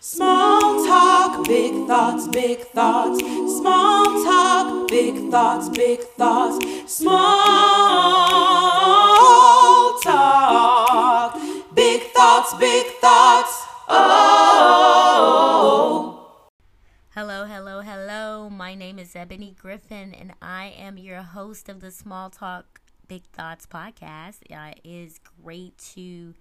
Small talk, big thoughts, big thoughts. Small talk, big thoughts, big thoughts. Small talk, big thoughts, big thoughts. Oh. Hello, hello, hello. My name is Ebony Griffin, and I am your host of the Small Talk Big Thoughts podcast. Uh, it is great to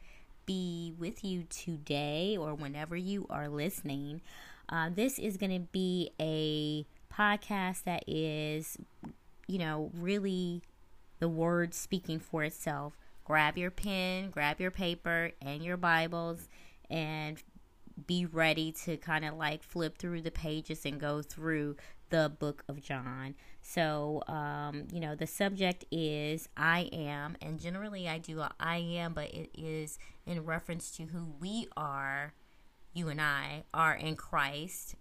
be with you today or whenever you are listening. Uh, this is going to be a podcast that is, you know, really the word speaking for itself. Grab your pen, grab your paper, and your Bibles, and be ready to kind of like flip through the pages and go through the book of John. So, um, you know, the subject is I am, and generally I do I am, but it is in reference to who we are, you and I are in Christ,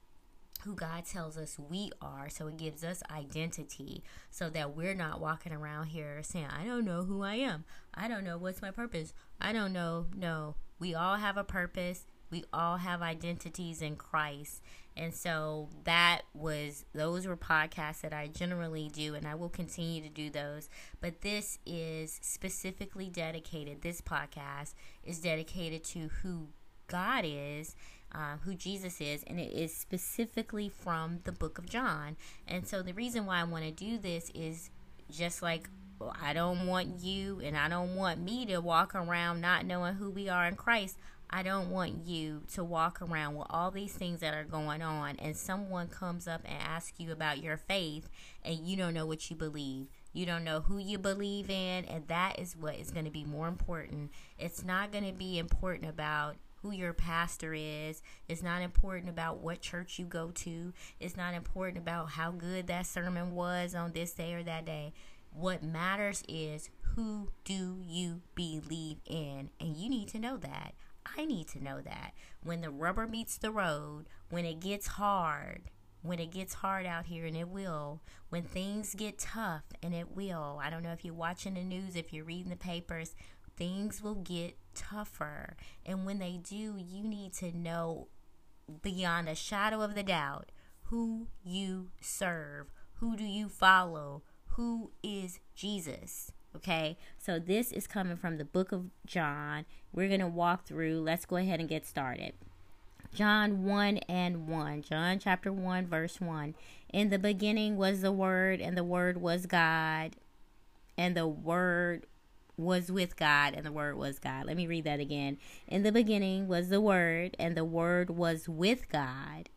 who God tells us we are. So it gives us identity so that we're not walking around here saying, I don't know who I am. I don't know what's my purpose. I don't know. No, we all have a purpose. We all have identities in Christ. And so that was, those were podcasts that I generally do, and I will continue to do those. But this is specifically dedicated, this podcast is dedicated to who God is. Uh, who Jesus is, and it is specifically from the book of John. And so, the reason why I want to do this is just like I don't want you and I don't want me to walk around not knowing who we are in Christ. I don't want you to walk around with all these things that are going on and someone comes up and asks you about your faith and you don't know what you believe. You don't know who you believe in, and that is what is going to be more important. It's not going to be important about who your pastor is. It's not important about what church you go to. It's not important about how good that sermon was on this day or that day. What matters is who do you believe in? And you need to know that. I need to know that. When the rubber meets the road, when it gets hard, when it gets hard out here, and it will, when things get tough, and it will. I don't know if you're watching the news, if you're reading the papers, things will get tougher. And when they do, you need to know beyond a shadow of the doubt who you serve, who do you follow, who is Jesus. Okay, so this is coming from the book of John. We're going to walk through. Let's go ahead and get started. John 1 and 1. John chapter 1, verse 1. In the beginning was the Word, and the Word was God, and the Word was with God, and the Word was God. Let me read that again. In the beginning was the Word, and the Word was with God,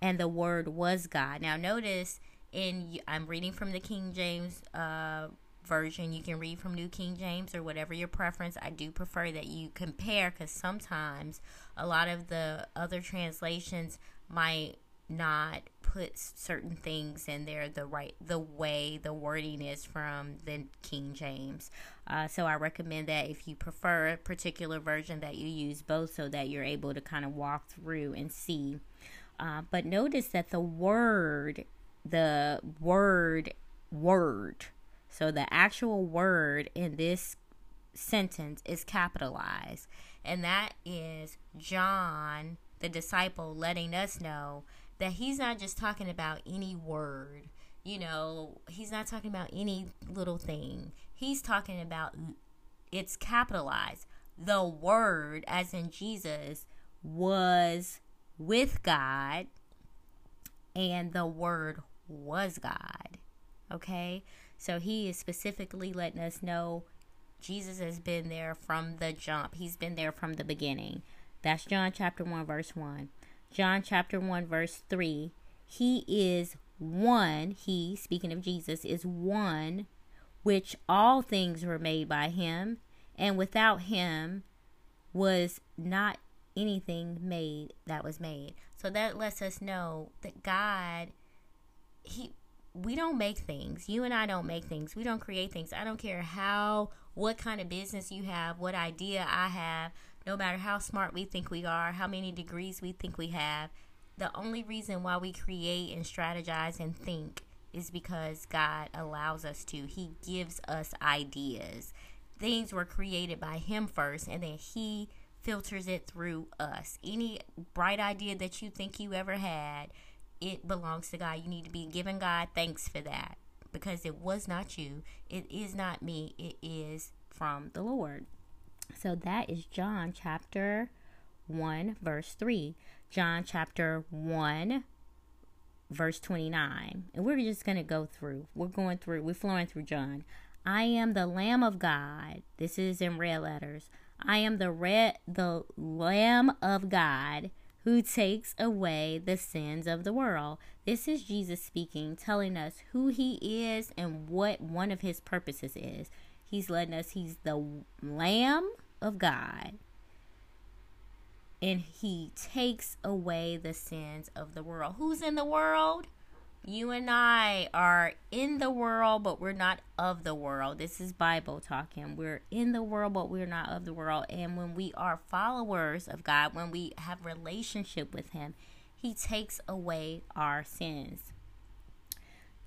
and the Word was God. Now, notice in I'm reading from the King James uh, version. You can read from New King James or whatever your preference. I do prefer that you compare because sometimes a lot of the other translations might not put certain things in there the right the way the wording is from the King James. Uh, so I recommend that if you prefer a particular version that you use both so that you're able to kind of walk through and see. Uh, but notice that the word, the word, word so the actual word in this sentence is capitalized, and that is John, the disciple, letting us know that he's not just talking about any word. You know, he's not talking about any little thing. He's talking about it's capitalized. The word, as in Jesus, was with God, and the word was God. Okay? So he is specifically letting us know Jesus has been there from the jump. He's been there from the beginning. That's John chapter 1 verse 1. John chapter 1 verse 3. He is one, he, speaking of Jesus, is one which all things were made by him, and without him was not anything made that was made. So that lets us know that God he we don't make things. You and I don't make things. We don't create things. I don't care how, what kind of business you have, what idea I have, no matter how smart we think we are, how many degrees we think we have. The only reason why we create and strategize and think is because God allows us to. He gives us ideas. Things were created by Him first, and then He filters it through us. Any bright idea that you think you ever had, it belongs to God. You need to be giving God thanks for that because it was not you. It is not me. It is from the Lord. So that is John chapter 1, verse 3. John chapter 1, verse 29. And we're just going to go through. We're going through, we're flowing through John. I am the Lamb of God. This is in red letters. I am the red the Lamb of God who takes away the sins of the world. This is Jesus speaking, telling us who he is and what one of his purposes is. He's letting us he's the Lamb of God. And he takes away the sins of the world. Who's in the world? You and I are in the world, but we're not of the world. This is Bible talking. We're in the world, but we're not of the world. And when we are followers of God, when we have relationship with Him, He takes away our sins.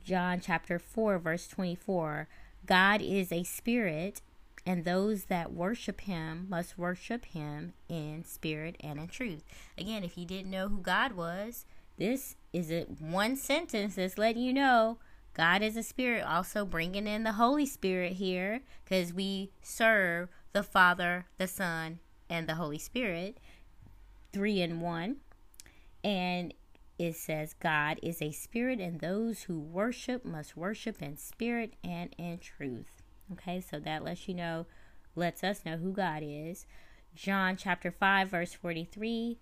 John chapter 4, verse 24 God is a spirit, and those that worship Him must worship Him in spirit and in truth. Again, if you didn't know who God was, this is it one sentence that's letting you know God is a spirit, also bringing in the Holy Spirit here because we serve the Father, the Son, and the Holy Spirit, three in one. And it says, God is a spirit, and those who worship must worship in spirit and in truth. Okay, so that lets you know, lets us know who God is. John chapter 5, verse 43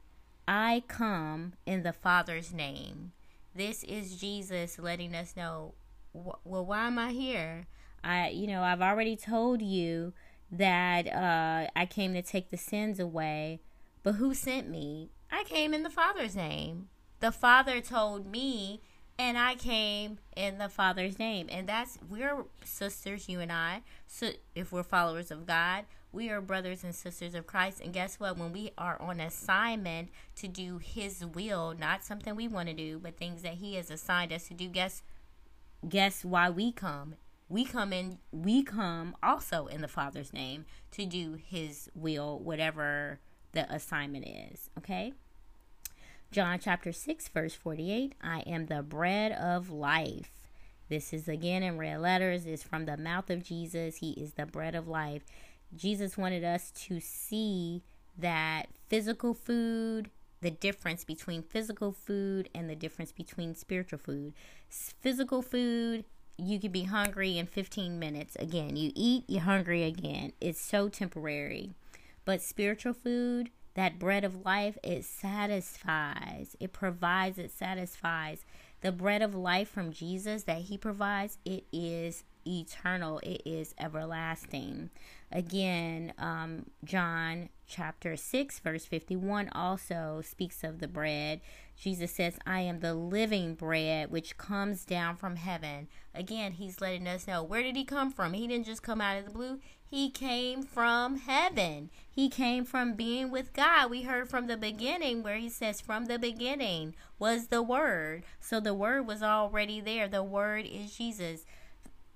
I come in the Father's name. This is Jesus letting us know, well, why am I here? I, you know, I've already told you that uh, I came to take the sins away, but who sent me? I came in the Father's name. The Father told me, and I came in the Father's name. And that's, we're sisters, you and I. So if we're followers of God, we are brothers and sisters of Christ. And guess what? When we are on assignment to do His will, not something we want to do, but things that He has assigned us to do, guess guess why we come? We come in. We come also in the Father's name to do His will, whatever the assignment is. Okay. John chapter 6, verse 48 I am the bread of life. This is again in red letters, is from the mouth of Jesus. He is the bread of life. Jesus wanted us to see that physical food, the difference between physical food and the difference between spiritual food. Physical food, you could be hungry in 15 minutes. Again, you eat, you're hungry again. It's so temporary. But spiritual food, that bread of life, it satisfies, it provides, it satisfies. The bread of life from Jesus that He provides, it is eternal, it is everlasting. Again, um, John chapter 6, verse 51 also speaks of the bread. Jesus says, I am the living bread which comes down from heaven. Again, he's letting us know where did he come from? He didn't just come out of the blue, he came from heaven. He came from being with God. We heard from the beginning where he says, From the beginning was the Word. So the Word was already there. The Word is Jesus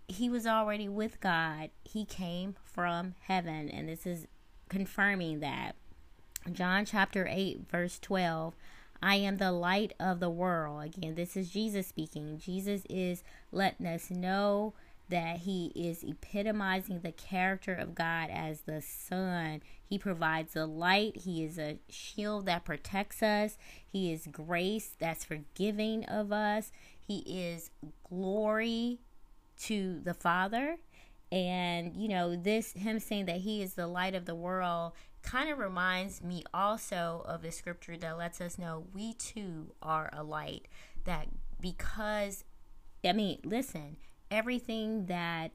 he was already with God. He came from heaven. And this is confirming that. John chapter 8, verse 12. I am the light of the world. Again, this is Jesus speaking. Jesus is letting us know that he is epitomizing the character of God as the sun. He provides the light. He is a shield that protects us. He is grace that's forgiving of us. He is glory to the Father. And, you know, this, him saying that he is the light of the world, kind of reminds me also of the scripture that lets us know we too are a light. That because, I mean, listen, everything that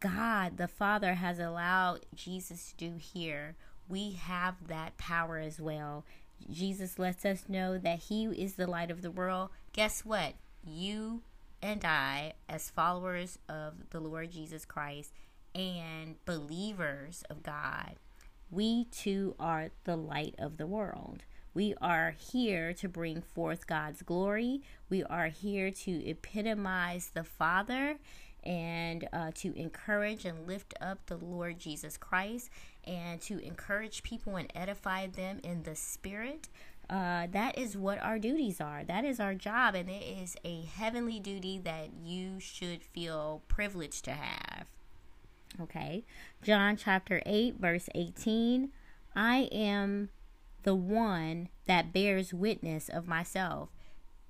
God the Father has allowed Jesus to do here, we have that power as well. Jesus lets us know that He is the light of the world. Guess what? You and I, as followers of the Lord Jesus Christ and believers of God, we too are the light of the world. We are here to bring forth God's glory. We are here to epitomize the Father and uh, to encourage and lift up the Lord Jesus Christ. and to encourage people and edify them in the spirit. Uh, that is what our duties are. That is our job, and it is a heavenly duty that you should feel privileged to have. Okay, John chapter 8, verse 18 I am the one that bears witness of myself.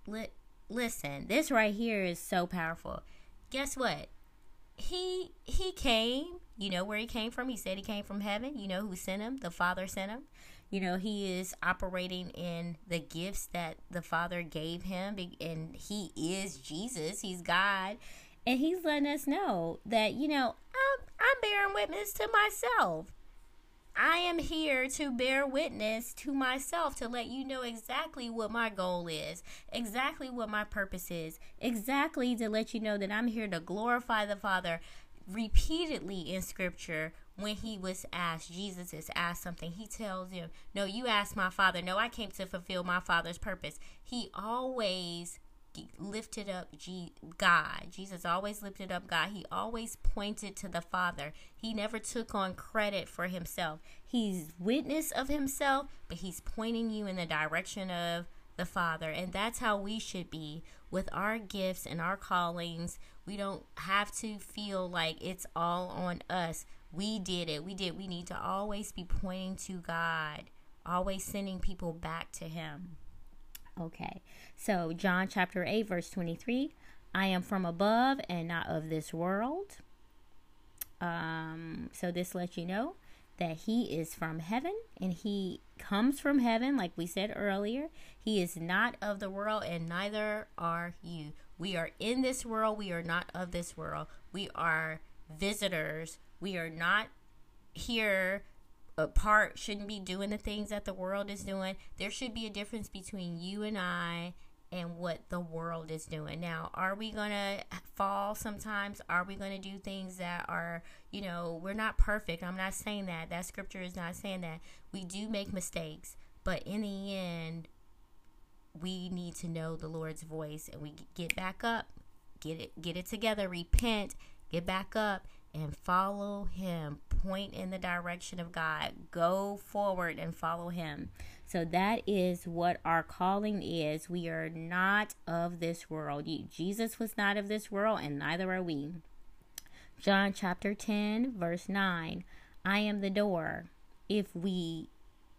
Li- listen, this right here is so powerful. Guess what? He he came, you know where he came from? He said he came from heaven. You know who sent him? The Father sent him. You know, he is operating in the gifts that the Father gave him and he is Jesus. He's God. And he's letting us know that, you know, I'm I'm bearing witness to myself. I am here to bear witness to myself to let you know exactly what my goal is, exactly what my purpose is, exactly to let you know that I'm here to glorify the Father. Repeatedly in scripture, when he was asked, Jesus is asked something, he tells him, No, you asked my Father. No, I came to fulfill my Father's purpose. He always lifted up God. Jesus always lifted up God. He always pointed to the Father. He never took on credit for himself. He's witness of himself, but he's pointing you in the direction of the Father. And that's how we should be with our gifts and our callings. We don't have to feel like it's all on us. We did it. We did. We need to always be pointing to God, always sending people back to Him. Okay, so John chapter 8, verse 23 I am from above and not of this world. Um, so this lets you know that he is from heaven and he comes from heaven, like we said earlier. He is not of the world, and neither are you. We are in this world, we are not of this world. We are visitors. We are not here a part shouldn't be doing the things that the world is doing. There should be a difference between you and I and what the world is doing. Now, are we going to fall sometimes? Are we going to do things that are, you know, we're not perfect. I'm not saying that. That scripture is not saying that. We do make mistakes, but in the end, we need to know the Lord's voice and we get back up, get it get it together, repent, get back up and follow him. Point in the direction of God. Go forward and follow him. So that is what our calling is. We are not of this world. Jesus was not of this world, and neither are we. John chapter 10, verse 9 I am the door. If we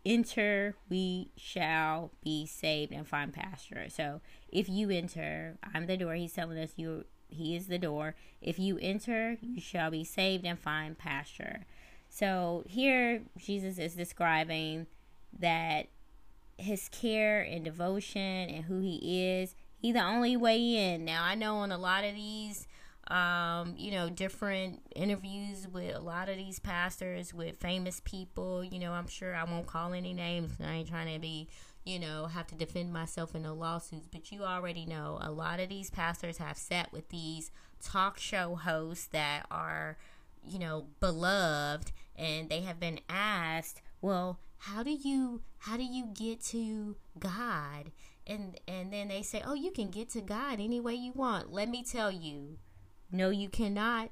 enter, we shall be saved and find pasture. So if you enter, I'm the door. He's telling us you he is the door. If you enter, you shall be saved and find pasture. So here Jesus is describing that his care and devotion and who he is, he the only way in. Now I know on a lot of these um, you know, different interviews with a lot of these pastors, with famous people. You know, I'm sure I won't call any names. I ain't trying to be you know, have to defend myself in the lawsuits. But you already know a lot of these pastors have sat with these talk show hosts that are, you know, beloved and they have been asked, well, how do you how do you get to God? And and then they say, "Oh, you can get to God any way you want." Let me tell you. No, you cannot.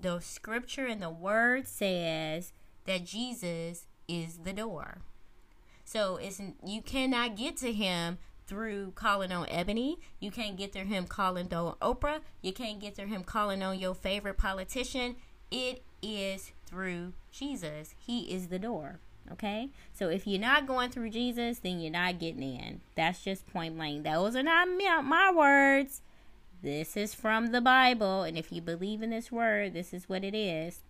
The scripture and the word says that Jesus is the door. So it's you cannot get to him through calling on Ebony. You can't get to him calling on Oprah. You can't get to him calling on your favorite politician. It is through Jesus. He is the door. Okay? So if you're not going through Jesus, then you're not getting in. That's just point blank. Those are not my words. This is from the Bible. And if you believe in this word, this is what it is.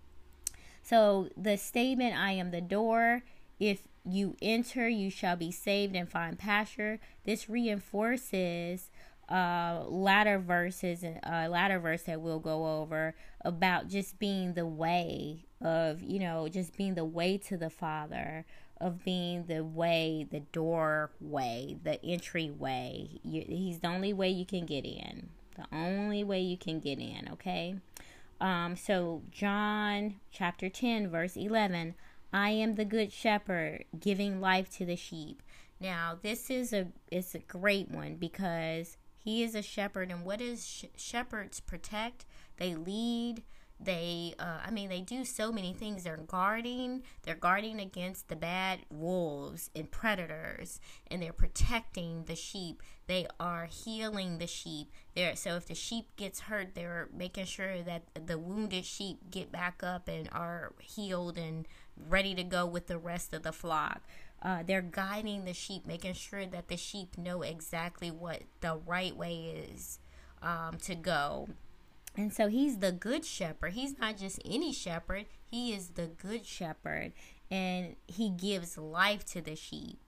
So the statement, I am the door, if you enter, you shall be saved and find pasture. This reinforces uh, latter verses and uh, latter verse that we'll go over about just being the way of you know just being the way to the Father, of being the way, the doorway, the entryway. You, he's the only way you can get in. The only way you can get in. Okay. Um, so John chapter ten verse eleven. I am the good shepherd, giving life to the sheep. Now, this is a it's a great one because he is a shepherd, and what does sh- shepherds protect? They lead. they uh, i mean they do so many things they're guarding they're guarding against the bad wolves and predators and they're protecting the sheep they are healing the sheep there so if the sheep gets hurt they're making sure that the wounded sheep get back up and are healed and ready to go with the rest of the flock uh, they're guiding the sheep making sure that the sheep know exactly what the right way is um, to go and so he's the good shepherd. He's not just any shepherd, he is the good shepherd. And he gives life to the sheep.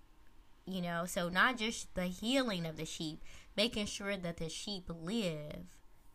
You know, so not just the healing of the sheep, making sure that the sheep live.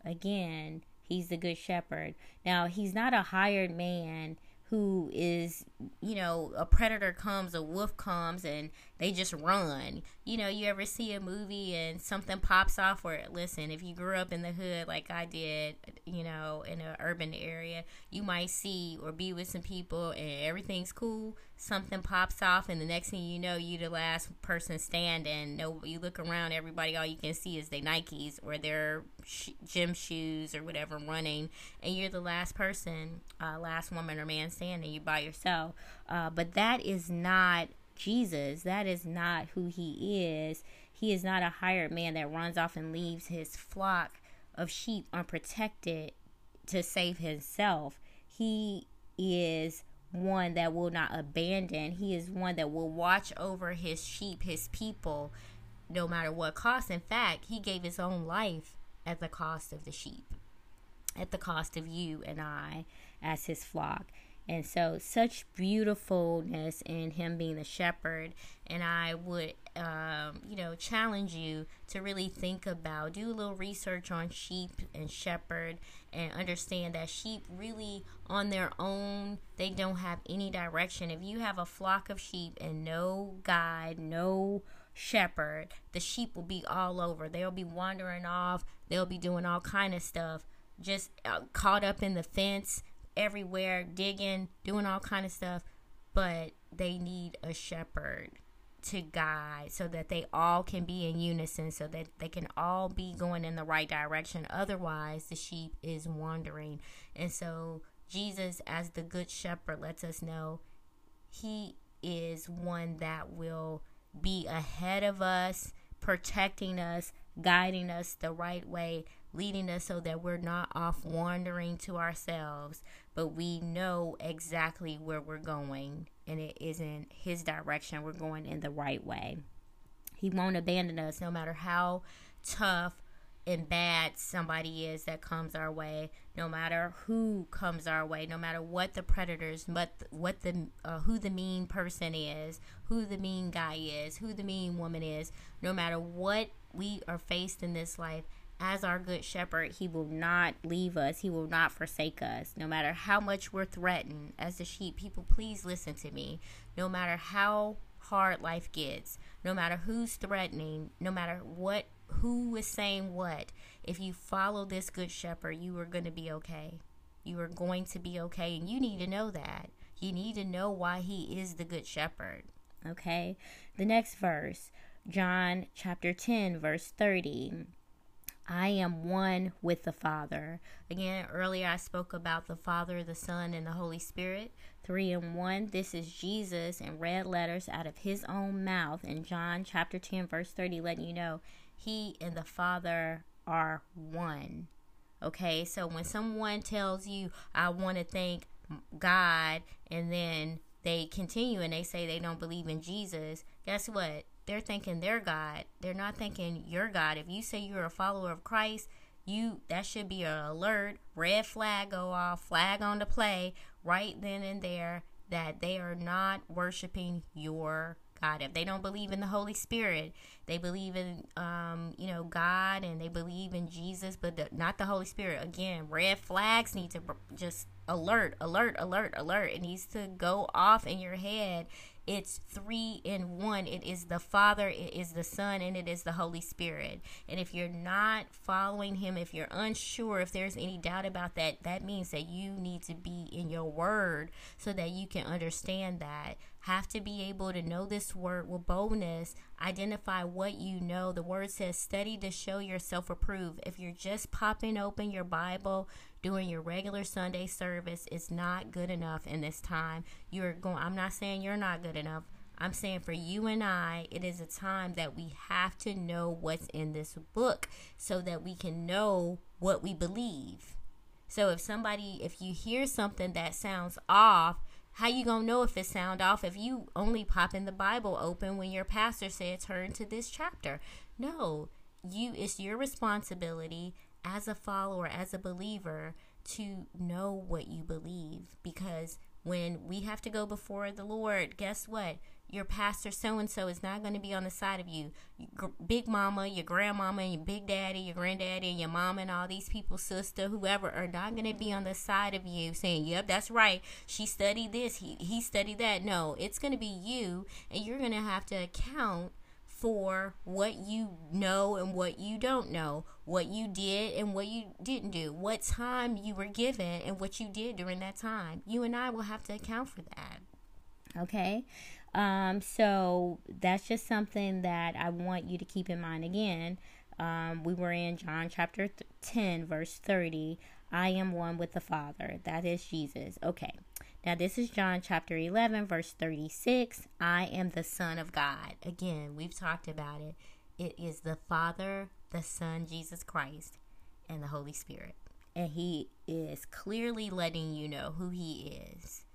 Again, he's the good shepherd. Now, he's not a hired man who is, you know, a predator comes, a wolf comes, and they just run. You know, you ever see a movie and something pops off where, listen, if you grew up in the hood like I did, you know, in an urban area, you might see or be with some people and everything's cool. Something pops off, and the next thing you know, you the last person standing. No, you look around, everybody, all you can see is their Nikes or their sh- gym shoes or whatever running, and you're the last person, uh, last woman or man standing. You by yourself. Uh, but that is not Jesus. That is not who he is. He is not a hired man that runs off and leaves his flock of sheep unprotected to save himself. He is one that will not abandon. He is one that will watch over his sheep, his people, no matter what cost. In fact, he gave his own life at the cost of the sheep, at the cost of you and I as his flock. And so, such beautifulness in him being the shepherd. And I would, um, you know, challenge you to really think about, do a little research on sheep and shepherd, and understand that sheep really, on their own, they don't have any direction. If you have a flock of sheep and no guide, no shepherd, the sheep will be all over. They'll be wandering off. They'll be doing all kind of stuff, just uh, caught up in the fence everywhere, digging, doing all kind of stuff, but they need a shepherd to guide so that they all can be in unison so that they can all be going in the right direction. Otherwise the sheep is wandering. And so jesus as the good shepherd lets us know he is one that will be ahead of us protecting us guiding us the right way leading us so that we're not off wandering to ourselves, but we know exactly where we're going and it isn't His direction. We're going in the right way. He won't abandon us no matter how tough and bad somebody is that comes our way no matter who comes our way no matter what the predators what what the uh, who the mean person is who the mean guy is who the mean woman is no matter what we are faced in this life as our good shepherd, he will not leave us. He will not forsake us. No matter how much we're threatened as the sheep, people, please listen to me. No matter how hard life gets, no matter who's threatening, no matter what who is saying what, if you follow this good shepherd, you are going to be okay. You are going to be okay, and you need to know that. You need to know why he is the good shepherd. Okay? The next verse, John chapter 10, verse 30. I am one with the Father. Again, earlier I spoke about the Father, the Son, and the Holy Spirit. Three in one. This is Jesus in red letters out of his own mouth in John chapter 10, verse 30, letting you know he and the Father are one. Okay, so when someone tells you, I want to thank God, and then they continue and they say they don't believe in Jesus, guess what? They're thinking their God. They're not thinking your God. If you say you're a follower of Christ, you that should be an alert, red flag go off, flag on the play right then and there that they are not worshiping your God. If they don't believe in the Holy Spirit, they believe in um, you know God and they believe in Jesus, but the, not the Holy Spirit. Again, red flags need to just alert, alert, alert, alert. It needs to go off in your head it's three in one. It is the Father, it is the Son, and it is the Holy Spirit. And if you're not following Him, if you're unsure, if there's any doubt about that, that means that you need to be in your Word so that you can understand that. Have to be able to know this Word with boldness, identify what you know. The Word says, study to show yourself approved. If you're just popping open your Bible, doing your regular Sunday service is not good enough in this time. You're going I'm not saying you're not good enough. I'm saying for you and I, it is a time that we have to know what's in this book so that we can know what we believe. So if somebody if you hear something that sounds off, how you gonna know if it sound off if you only pop in the bible open when your pastor said turn to this chapter no you it's your responsibility as a follower as a believer to know what you believe because when we have to go before the lord guess what your pastor so and so is not going to be on the side of you. Big mama, your grandmama, and your big daddy, your granddaddy, and your mom, and all these people, sister, whoever, are not going to be on the side of you saying, Yep, that's right. She studied this, he, he studied that. No, it's going to be you, and you're going to have to account for what you know and what you don't know, what you did and what you didn't do, what time you were given and what you did during that time. You and I will have to account for that. Okay? Um, so that's just something that I want you to keep in mind. Again, um, we were in John chapter 10, verse 30. I am one with the Father. That is Jesus. Okay. Now, this is John chapter 11, verse 36. I am the Son of God. Again, we've talked about it. It is the Father, the Son, Jesus Christ, and the Holy Spirit. And He is clearly letting you know who He is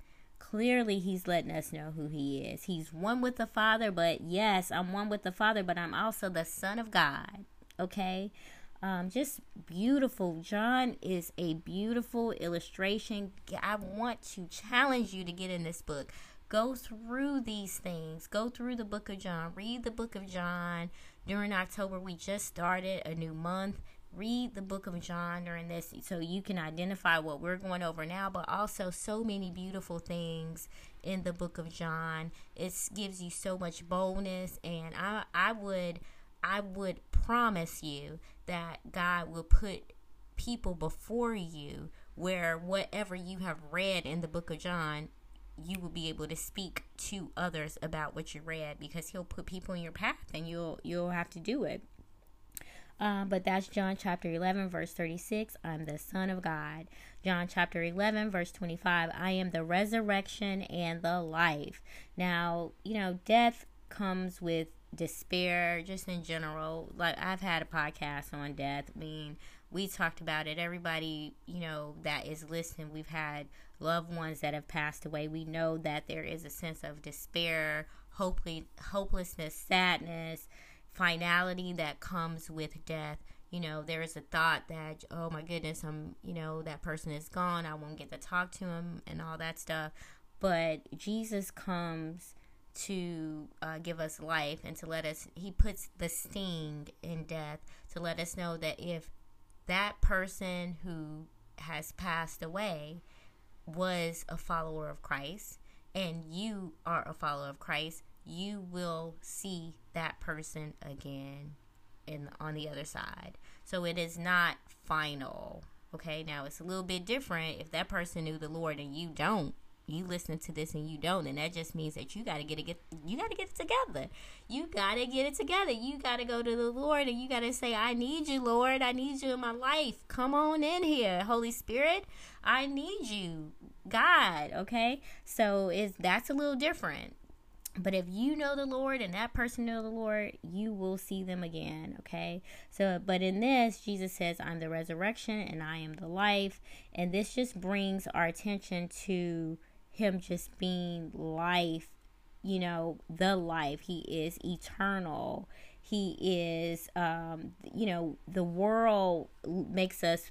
clearly he's letting us know who he is. He's one with the Father, but yes, I'm one with the Father, but I'm also the Son of God. Okay? Um, just beautiful. John is a beautiful illustration. I want to challenge you to get in this book. Go through these things. Go through the book of John. Read the book of John. During October, we just started a new month read the book of John during this so you can identify what we're going over now, but also so many beautiful things in the book of John. It gives you so much boldness and I I would I would promise you that God will put people before you where whatever you have read in the book of John you will be able to speak to others about what you read because he'll put people in your path and you'll you'll have to do it um, but that's John chapter 11, verse 36. I'm the Son of God. John chapter 11, verse 25. I am the resurrection and the life. Now, you know, death comes with despair, just in general. Like, I've had a podcast on death. I mean, we talked about it. Everybody, you know, that is listening, we've had loved ones that have passed away. We know that there is a sense of despair, hopelessness, sadness finality that comes with death. You know, there is a thought that, oh my goodness, I'm, you know, that person is gone. I won't get to talk to him and all that stuff. But Jesus comes to uh, give us life and to let us, he puts the sting in death to let us know that if that person who has passed away was a follower of Christ and you are a follower of Christ, you will see that person again in on the other side. So it is not final. Okay, now it's a little bit different if that person knew the Lord and you don't. You listen to this and you don't, and that just means that you gotta get it get you gotta get it together. You gotta get it together. You gotta go to the Lord and you gotta say, I need you, Lord. I need you in my life. Come on in here, Holy Spirit. I need you. God, okay? So is that's a little different. But if you know the Lord and that person know the Lord, you will see them again, okay? So but in this Jesus says I'm the resurrection and I am the life, and this just brings our attention to him just being life, you know, the life. He is eternal. He is um you know, the world makes us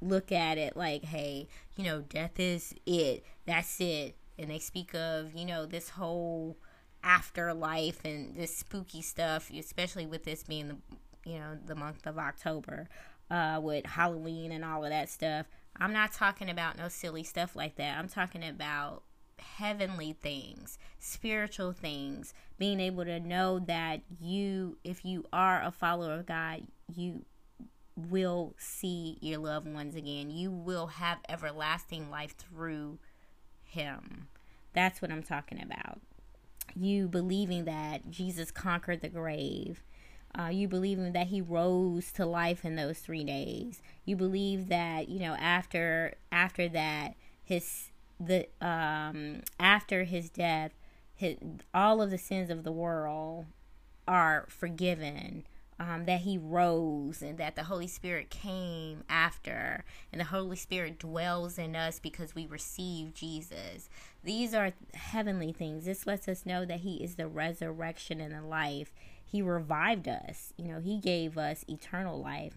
look at it like, hey, you know, death is it. That's it. And they speak of, you know, this whole afterlife and this spooky stuff, especially with this being the you know the month of October, uh, with Halloween and all of that stuff. I'm not talking about no silly stuff like that. I'm talking about heavenly things, spiritual things, being able to know that you, if you are a follower of God, you will see your loved ones again. You will have everlasting life through Him. That's what I'm talking about you believing that Jesus conquered the grave. Uh, you believe that he rose to life in those three days. You believe that you know after after that his the um after his death, his, all of the sins of the world are forgiven um, that he rose and that the Holy Spirit came after, and the Holy Spirit dwells in us because we receive Jesus. These are heavenly things. This lets us know that he is the resurrection and the life. He revived us. You know, he gave us eternal life.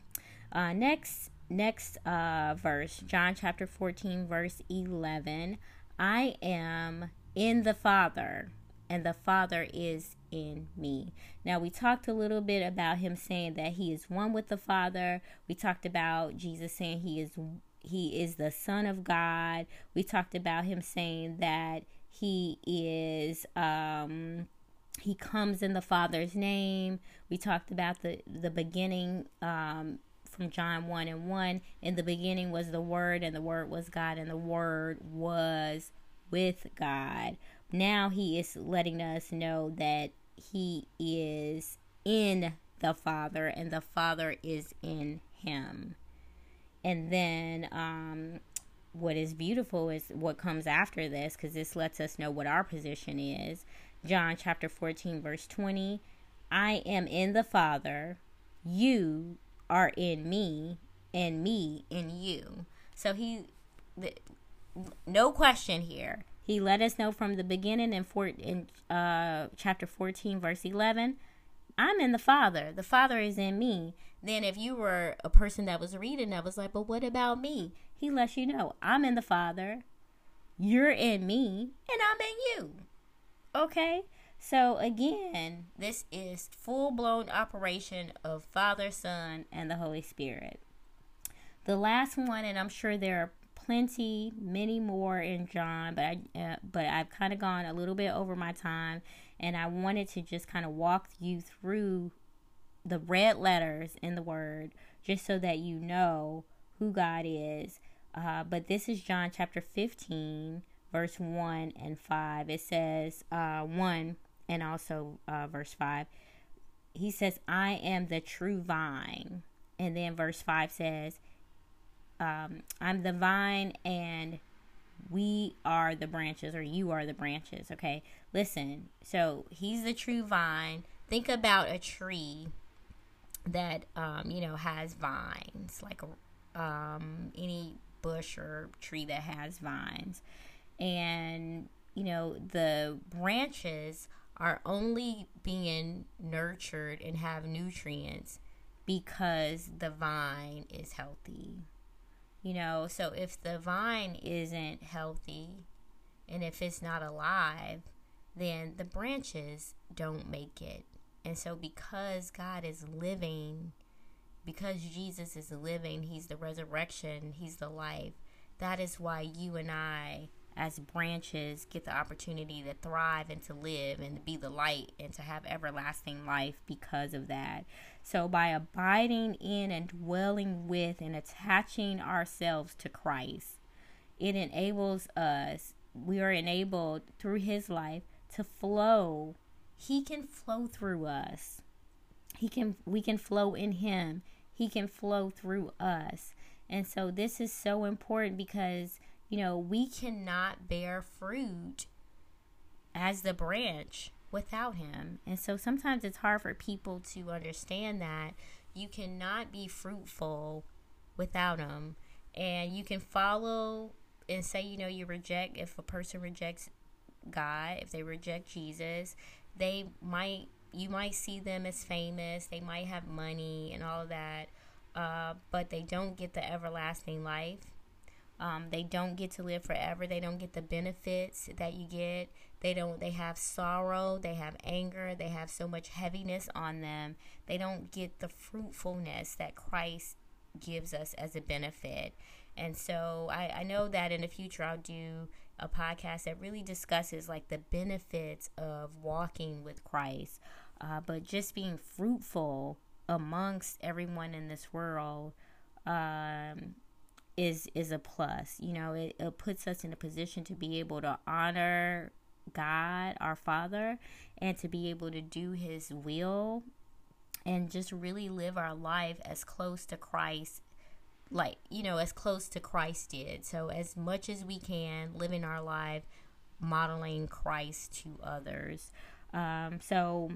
Uh, next, next uh, verse, John chapter 14, verse 11. I am in the Father, and the Father is in me. Now, we talked a little bit about him saying that he is one with the Father. We talked about Jesus saying he is he is the son of God. We talked about him saying that he is um he comes in the Father's name. We talked about the the beginning um from John 1 and 1. In the beginning was the Word, and the Word was God, and the Word was with God. Now he is letting us know that he is in the Father and the Father is in him. And then um, what is beautiful is what comes after this because this lets us know what our position is. John chapter 14, verse 20 I am in the Father, you are in me, and me in you. So he, no question here. He let us know from the beginning in, four, in uh, chapter 14, verse 11. I'm in the Father. The Father is in me. Then, if you were a person that was reading that was like, but what about me? He lets you know, I'm in the Father. You're in me, and I'm in you. Okay? So, again, this is full blown operation of Father, Son, and the Holy Spirit. The last one, and I'm sure there are plenty, many more in John, but I uh, but I've kind of gone a little bit over my time, and I wanted to just kind of walk you through the red letters in the Word, just so that you know who God is. Uh, but this is John chapter 15, verse 1 and 5. It says, uh, 1 and also uh, verse 5. He says, I am the true vine. And then verse 5 says, um, I'm the vine and we are the branches or you are the branches okay listen so he's the true vine think about a tree that um, you know has vines like um, any bush or tree that has vines and you know the branches are only being nurtured and have nutrients because the vine is healthy you know, so if the vine isn't healthy and if it's not alive, then the branches don't make it. And so, because God is living, because Jesus is living, He's the resurrection, He's the life, that is why you and I as branches get the opportunity to thrive and to live and to be the light and to have everlasting life because of that. So, by abiding in and dwelling with and attaching ourselves to Christ, it enables us, we are enabled through His life to flow. He can flow through us. He can we can flow in him. He can flow through us. And so this is so important because you know, we cannot bear fruit as the branch without him. And so sometimes it's hard for people to understand that you cannot be fruitful without him. And you can follow and say, you know, you reject, if a person rejects God, if they reject Jesus, they might, you might see them as famous, they might have money and all of that, uh, but they don't get the everlasting life um, they don't get to live forever. They don't get the benefits that you get. They don't. They have sorrow. They have anger. They have so much heaviness on them. They don't get the fruitfulness that Christ gives us as a benefit. And so I, I know that in the future I'll do a podcast that really discusses like the benefits of walking with Christ, uh, but just being fruitful amongst everyone in this world. Um, is is a plus. You know, it, it puts us in a position to be able to honor God, our Father, and to be able to do His will and just really live our life as close to Christ like you know as close to Christ did. So as much as we can living our life modeling Christ to others. Um, so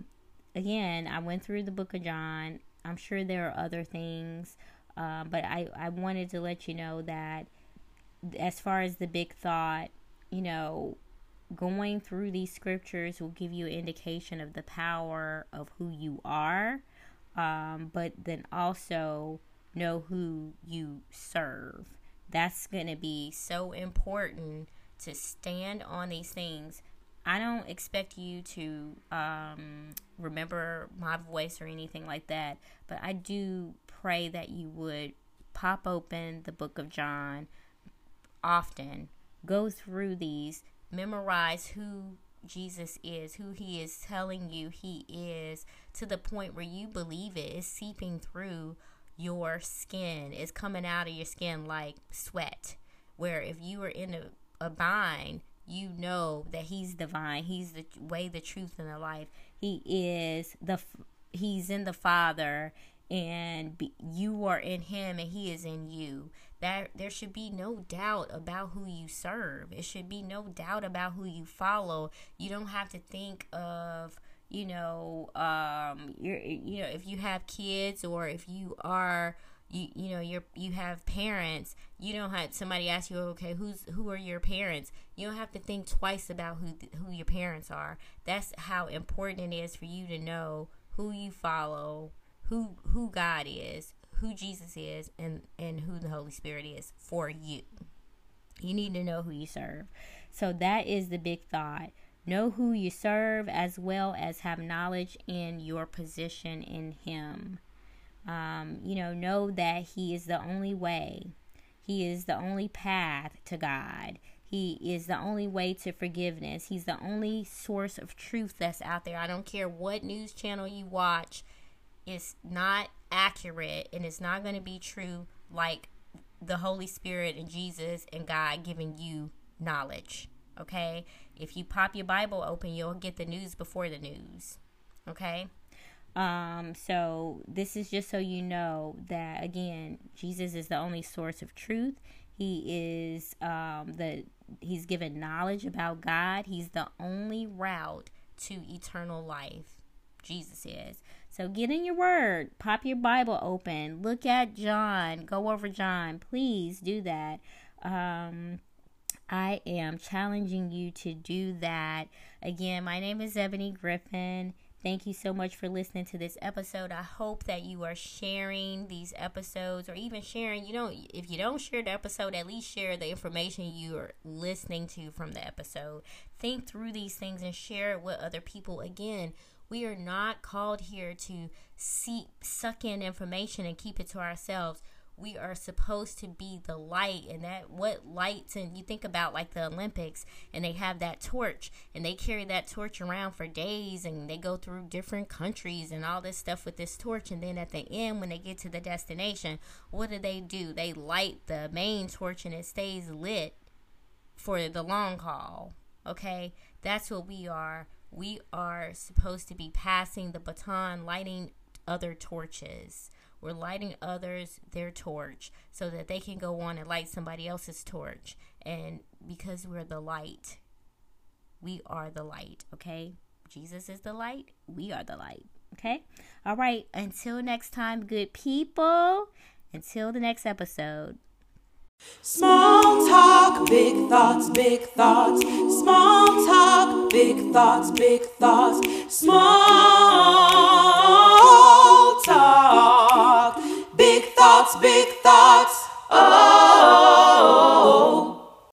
again I went through the book of John. I'm sure there are other things uh, but I, I wanted to let you know that as far as the big thought you know going through these scriptures will give you an indication of the power of who you are um, but then also know who you serve. That's going to be so important to stand on these things. I don't expect you to um, remember my voice or anything like that, but I do pray that you would pop open the book of John often, go through these, memorize who Jesus is, who he is telling you he is, to the point where you believe it is seeping through your skin. It's coming out of your skin like sweat. Where if you are in a, a bind, you know that he's divine. He's the way, the truth, and the life. He is the he's in the Father, and be, you are in him, and he is in you. That there should be no doubt about who you serve. It should be no doubt about who you follow. You don't have to think of you know, um, you're, you know, if you have kids or if you are, you, you know, you're, you have parents, you don't have somebody ask you, okay, who's, who are your parents? You don't have to think twice about who, who your parents are. That's how important it is for you to know who you follow, who, who God is, who Jesus is, and, and who the Holy Spirit is for you. You need to know who you serve. So that is the big thought Know who you serve as well as have knowledge in your position in Him. Um, you know, know that He is the only way, He is the only path to God. He is the only way to forgiveness. He's the only source of truth that's out there. I don't care what news channel you watch, it's not accurate and it's not going to be true like the Holy Spirit and Jesus and God giving you knowledge. Okay? If you pop your Bible open, you'll get the news before the news. Okay? Um, so this is just so you know that again, Jesus is the only source of truth. He is um, the he's given knowledge about God. He's the only route to eternal life. Jesus is. So get in your word, pop your Bible open, look at John, go over John. Please do that. Um, I am challenging you to do that. Again, my name is Ebony Griffin. Thank you so much for listening to this episode. I hope that you are sharing these episodes or even sharing, you know, if you don't share the episode, at least share the information you are listening to from the episode. Think through these things and share it with other people. Again, we are not called here to seep, suck in information and keep it to ourselves. We are supposed to be the light and that what lights and you think about like the olympics and they have that torch and they carry that torch around for days and they go through different countries and all this stuff with this torch and then at the end when they get to the destination what do they do? They light the main torch and it stays lit for the long haul okay? That's what we are we are supposed to be passing the baton lighting other torches we're lighting others their torch so that they can go on and light somebody else's torch. And because we're the light, we are the light, okay? Jesus is the light, we are the light, okay? All right, until next time, good people. Until the next episode. Small talk, big thoughts, big thoughts. Small talk, big thoughts, big thoughts. Small talk, big thoughts, big thoughts. Oh.